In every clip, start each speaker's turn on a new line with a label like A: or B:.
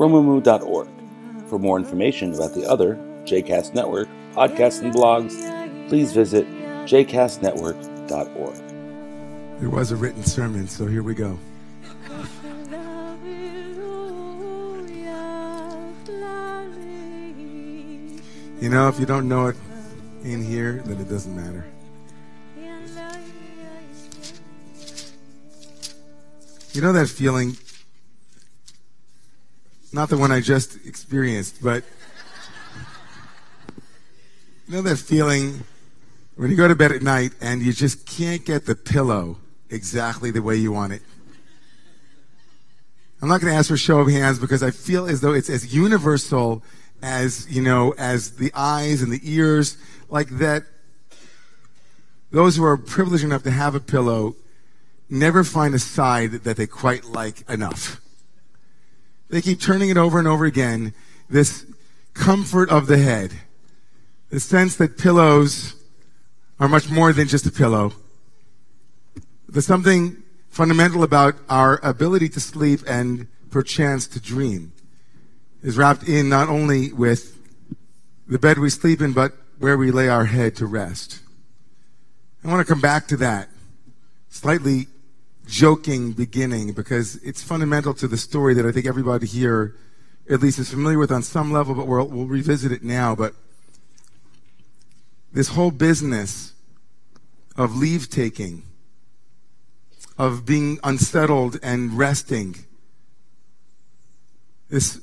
A: romemu.org. For more information about the other JCast Network podcasts and blogs, please visit jcastnetwork.org.
B: There was a written sermon, so here we go. You know, if you don't know it in here, then it doesn't matter. You know that feeling? Not the one I just experienced, but you know that feeling when you go to bed at night and you just can't get the pillow exactly the way you want it? I'm not going to ask for a show of hands because I feel as though it's as universal as, you know, as the eyes and the ears, like that. Those who are privileged enough to have a pillow never find a side that they quite like enough. They keep turning it over and over again. This comfort of the head. The sense that pillows are much more than just a pillow. There's something fundamental about our ability to sleep and perchance to dream is wrapped in not only with the bed we sleep in, but where we lay our head to rest. I want to come back to that slightly joking beginning because it's fundamental to the story that I think everybody here at least is familiar with on some level, but we'll, we'll revisit it now. But this whole business of leave taking, of being unsettled and resting, this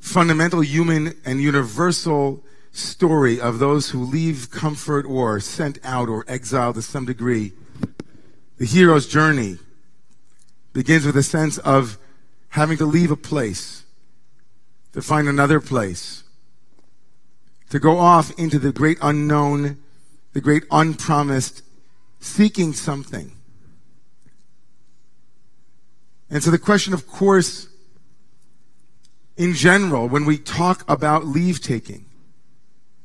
B: fundamental human and universal story of those who leave comfort or sent out or exiled to some degree. The hero's journey begins with a sense of having to leave a place to find another place, to go off into the great unknown, the great unpromised, seeking something. And so the question, of course, in general, when we talk about leave taking,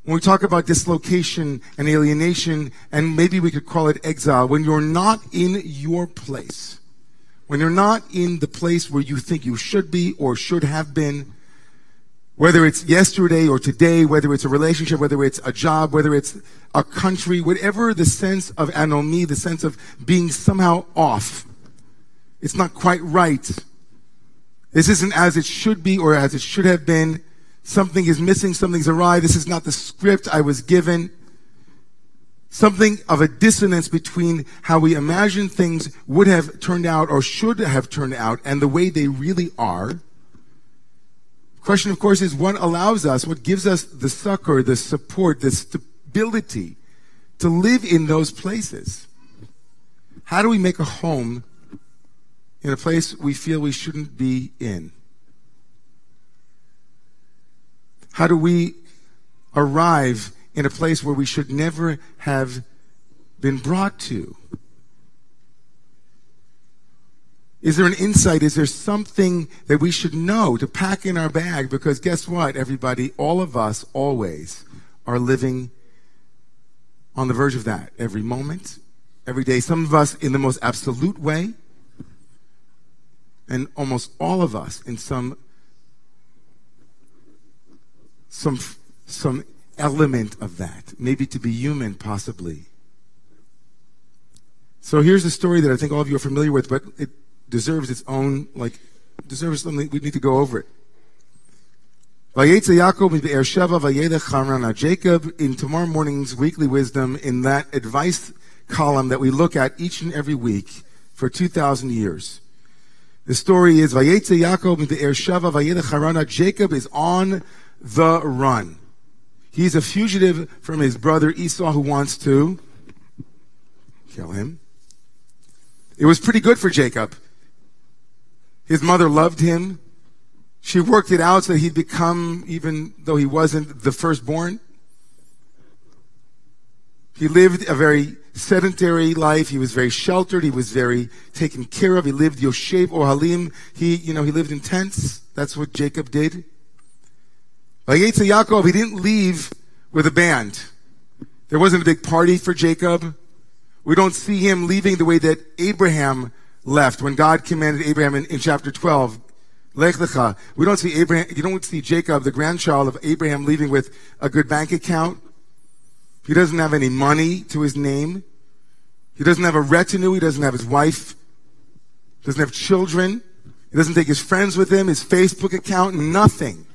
B: when we talk about dislocation and alienation, and maybe we could call it exile, when you're not in your place, when you're not in the place where you think you should be or should have been, whether it's yesterday or today, whether it's a relationship, whether it's a job, whether it's a country, whatever the sense of anomy, the sense of being somehow off, it's not quite right. This isn't as it should be or as it should have been. Something is missing, something's awry. This is not the script I was given. Something of a dissonance between how we imagine things would have turned out or should have turned out and the way they really are. Question, of course, is what allows us, what gives us the succor, the support, the stability to live in those places? How do we make a home in a place we feel we shouldn't be in? How do we arrive in a place where we should never have been brought to? Is there an insight? Is there something that we should know to pack in our bag? Because guess what, everybody? All of us always are living on the verge of that every moment, every day. Some of us in the most absolute way, and almost all of us in some some some element of that, maybe to be human, possibly. So here's a story that I think all of you are familiar with, but it deserves its own, like, deserves something, we need to go over it. Jacob, in tomorrow morning's weekly wisdom, in that advice column that we look at each and every week for 2,000 years. The story is Jacob is on the run. He's a fugitive from his brother Esau who wants to kill him. It was pretty good for Jacob. His mother loved him. She worked it out so that he'd become, even though he wasn't the firstborn. He lived a very sedentary life. He was very sheltered. He was very taken care of. He lived Yoshev Ohalim. He, you know, he lived in tents. That's what Jacob did. Like Yaakov, he didn't leave with a band. There wasn't a big party for Jacob. We don't see him leaving the way that Abraham left when God commanded Abraham in, in chapter 12. Lech lecha. We don't see Abraham, you don't see Jacob, the grandchild of Abraham, leaving with a good bank account. He doesn't have any money to his name. He doesn't have a retinue. He doesn't have his wife. He doesn't have children. He doesn't take his friends with him, his Facebook account, nothing.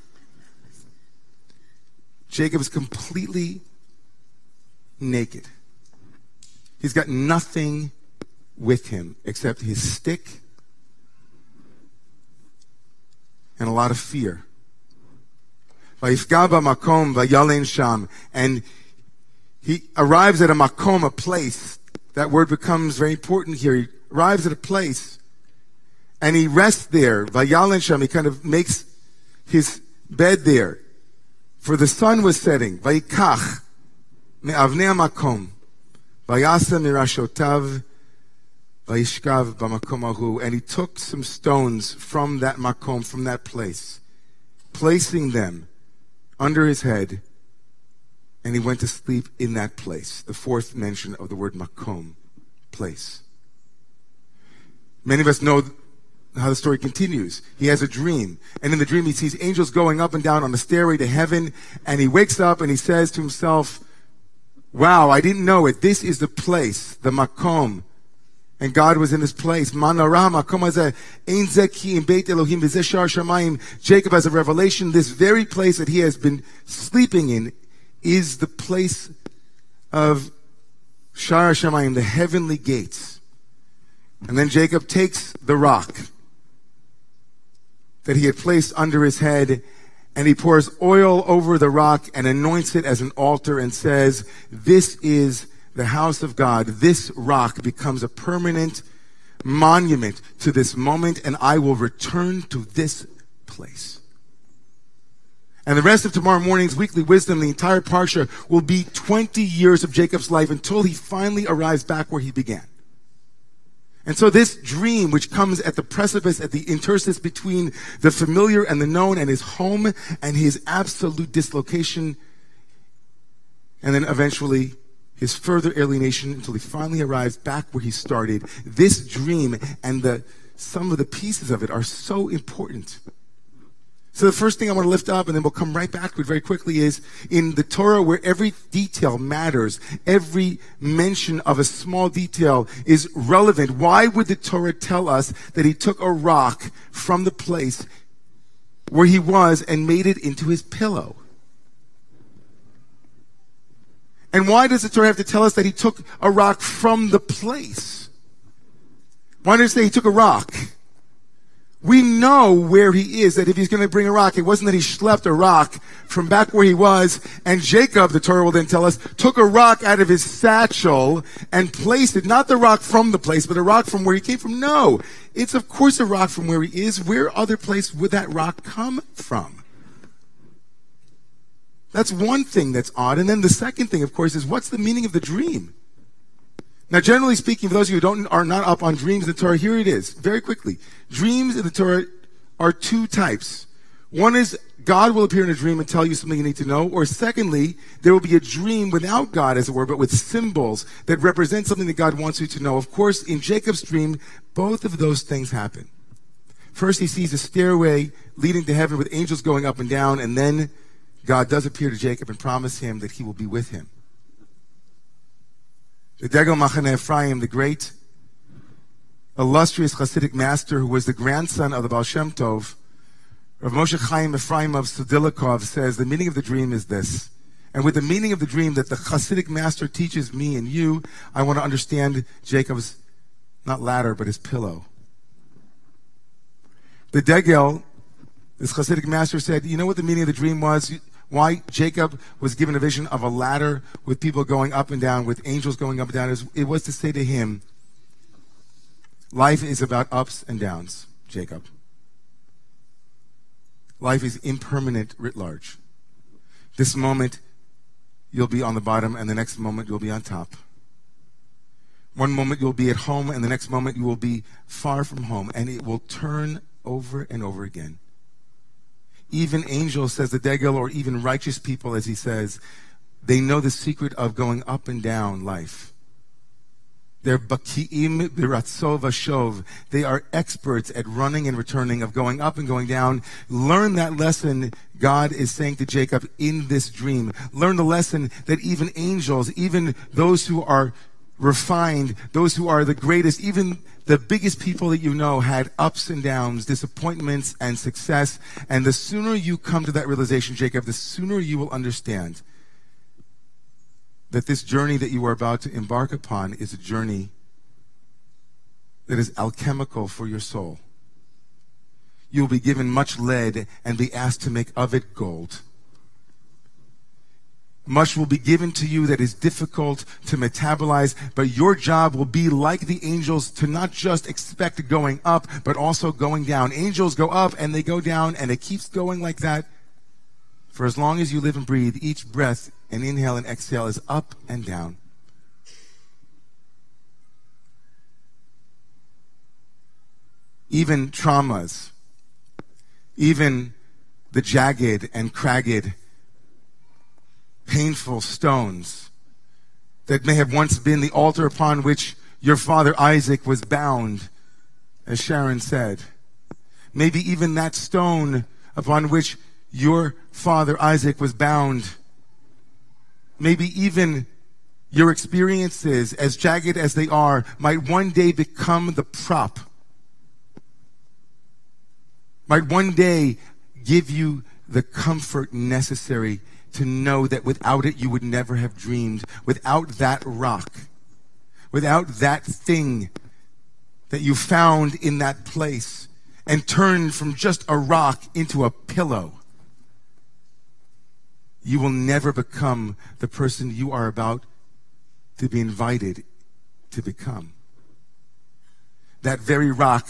B: Jacob is completely naked. He's got nothing with him except his stick and a lot of fear. And he arrives at a makom, a place. That word becomes very important here. He arrives at a place and he rests there. Vayalen sham. He kind of makes his bed there. For the sun was setting. Vayikach me'avnei makom. Vayasa mirashotav vayishkav b'makom ahu. And he took some stones from that makom, from that place, placing them under his head, and he went to sleep in that place. The fourth mention of the word makom, place. Many of us know how the story continues. He has a dream. And in the dream, he sees angels going up and down on the stairway to heaven. And he wakes up and he says to himself, Wow, I didn't know it. This is the place, the makom. And God was in this place. Manarama, Komaze, Einzeki, Beit Elohim, Vizeshar Shamayim. Jacob has a revelation. This very place that he has been sleeping in is the place of Shar Shamayim, the heavenly gates. And then Jacob takes the rock that he had placed under his head and he pours oil over the rock and anoints it as an altar and says, this is the house of God. This rock becomes a permanent monument to this moment and I will return to this place. And the rest of tomorrow morning's weekly wisdom, the entire parsha, will be 20 years of Jacob's life until he finally arrives back where he began. And so this dream, which comes at the precipice, at the interstice between the familiar and the known and his home and his absolute dislocation, and then eventually his further alienation until he finally arrives back where he started. This dream and the, some of the pieces of it are so important. So the first thing I want to lift up, and then we'll come right back to it very quickly, is in the Torah where every detail matters, every mention of a small detail is relevant. Why would the Torah tell us that he took a rock from the place where he was and made it into his pillow? And why does the Torah have to tell us that he took a rock from the place? Why does it say he took a rock? We know where he is, that if he's going to bring a rock, it wasn't that he schlepped a rock from back where he was, and Jacob, the Torah will then tell us, took a rock out of his satchel and placed it, not the rock from the place, but a rock from where he came from. No. It's of course a rock from where he is. Where other place would that rock come from? That's one thing that's odd. And then the second thing, of course, is what's the meaning of the dream? Now, generally speaking, for those of you who don't, are not up on dreams in the Torah, here it is, very quickly. Dreams in the Torah are two types. One is God will appear in a dream and tell you something you need to know. Or secondly, there will be a dream without God, as it were, but with symbols that represent something that God wants you to know. Of course, in Jacob's dream, both of those things happen. First, he sees a stairway leading to heaven with angels going up and down, and then God does appear to Jacob and promise him that he will be with him. The Degel Machane Ephraim, the great, illustrious Hasidic master who was the grandson of the Baal Shem Tov, Rav Moshe Chaim Ephraim of Sudilkov says the meaning of the dream is this. And with the meaning of the dream that the Hasidic master teaches me and you, I want to understand Jacob's, not ladder, but his pillow. The Degel, this Hasidic master said, you know what the meaning of the dream was? Why Jacob was given a vision of a ladder with people going up and down, with angels going up and down. It was to say to him, life is about ups and downs, Jacob. Life is impermanent writ large. This moment, you'll be on the bottom, and the next moment, you'll be on top. One moment, you'll be at home, and the next moment, you will be far from home, and it will turn over and over again. Even angels, says the Degel, or even righteous people, as he says, they know the secret of going up and down life. They're baki'im biratzov ashov. They are experts at running and returning, of going up and going down. Learn that lesson God is saying to Jacob in this dream. Learn the lesson that even angels, even those who are refined, those who are the greatest, even the biggest people that you know had ups and downs, disappointments and success. And the sooner you come to that realization, Jacob, the sooner you will understand that this journey that you are about to embark upon is a journey that is alchemical for your soul. You will be given much lead and be asked to make of it gold. Much will be given to you that is difficult to metabolize, but your job will be like the angels to not just expect going up, but also going down. Angels go up and they go down and it keeps going like that for as long as you live and breathe, each breath and inhale and exhale is up and down. Even traumas, even the jagged and cragged, painful stones that may have once been the altar upon which your father Isaac was bound, as Sharon said. Maybe even that stone upon which your father Isaac was bound. Maybe even your experiences, as jagged as they are, might one day become the prop. Might one day give you the comfort necessary to know that without it you would never have dreamed. Without that rock, without that thing that you found in that place and turned from just a rock into a pillow you will never become the person you are about to be invited to become. That very rock,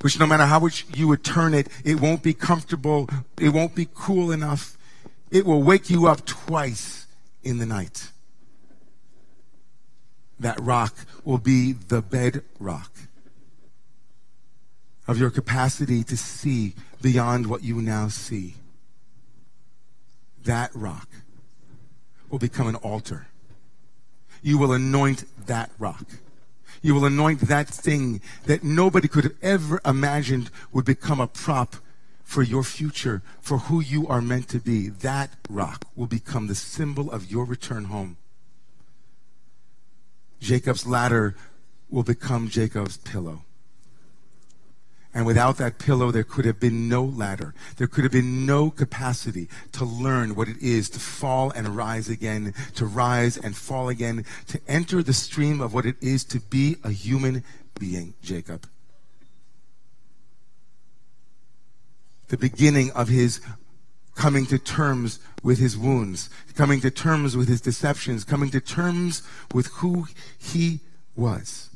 B: which no matter how much you would turn it, it won't be comfortable, it won't be cool enough. It will wake you up twice in the night. That rock will be the bedrock of your capacity to see beyond what you now see that rock will become an altar. You will anoint that rock. You will anoint that thing that nobody could have ever imagined would become a prop for your future, for who you are meant to be. That rock will become the symbol of your return home. Jacob's ladder will become Jacob's pillow. And without that pillow, there could have been no ladder. There could have been no capacity to learn what it is to fall and rise again, to rise and fall again, to enter the stream of what it is to be a human being, Jacob. The beginning of his coming to terms with his wounds, coming to terms with his deceptions, coming to terms with who he was.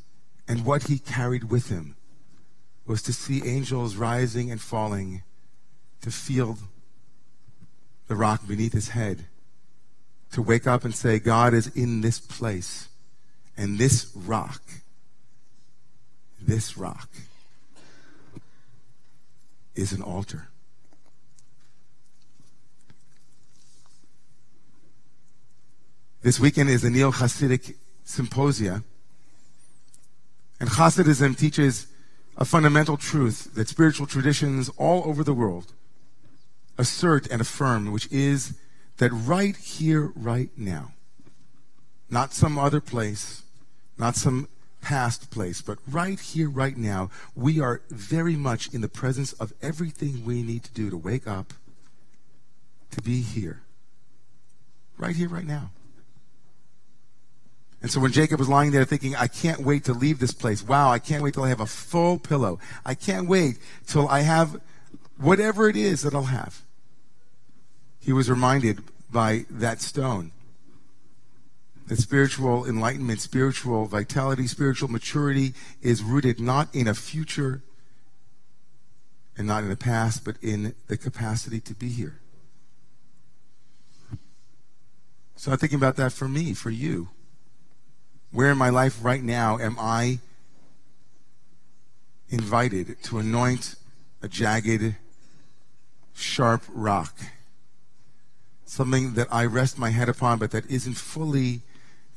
B: And what he carried with him was to see angels rising and falling, to feel the rock beneath his head, to wake up and say, God is in this place, and this rock, this rock is an altar. This weekend is the Neo Hasidic Symposia. And Hasidism teaches a fundamental truth that spiritual traditions all over the world assert and affirm, which is that right here, right now, not some other place, not some past place, but right here, right now, we are very much in the presence of everything we need to do to wake up, to be here. Right here, right now. And so when Jacob was lying there thinking, I can't wait to leave this place. Wow, I can't wait till I have a full pillow. I can't wait till I have whatever it is that I'll have. He was reminded by that stone that spiritual enlightenment, spiritual vitality, spiritual maturity is rooted not in a future and not in the past, but in the capacity to be here. So I'm thinking about that for me, for you. Where in my life right now am I invited to anoint a jagged, sharp rock? Something that I rest my head upon, but that isn't fully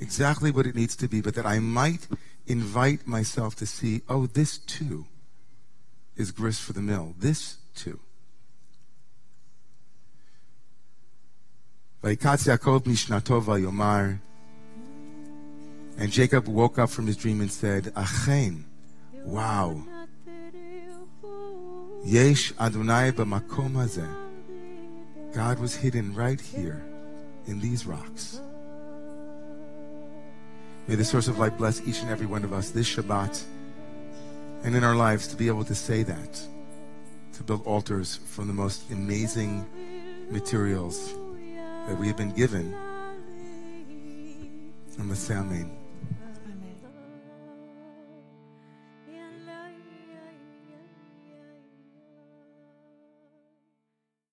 B: exactly what it needs to be, but that I might invite myself to see, oh, this too is grist for the mill. This too. And Jacob woke up from his dream and said, Achen, wow. Yesh Adonai b'makom. God was hidden right here in these rocks. May the source of life bless each and every one of us this Shabbat and in our lives to be able to say that, to build altars from the most amazing materials that we have been given the Salmon.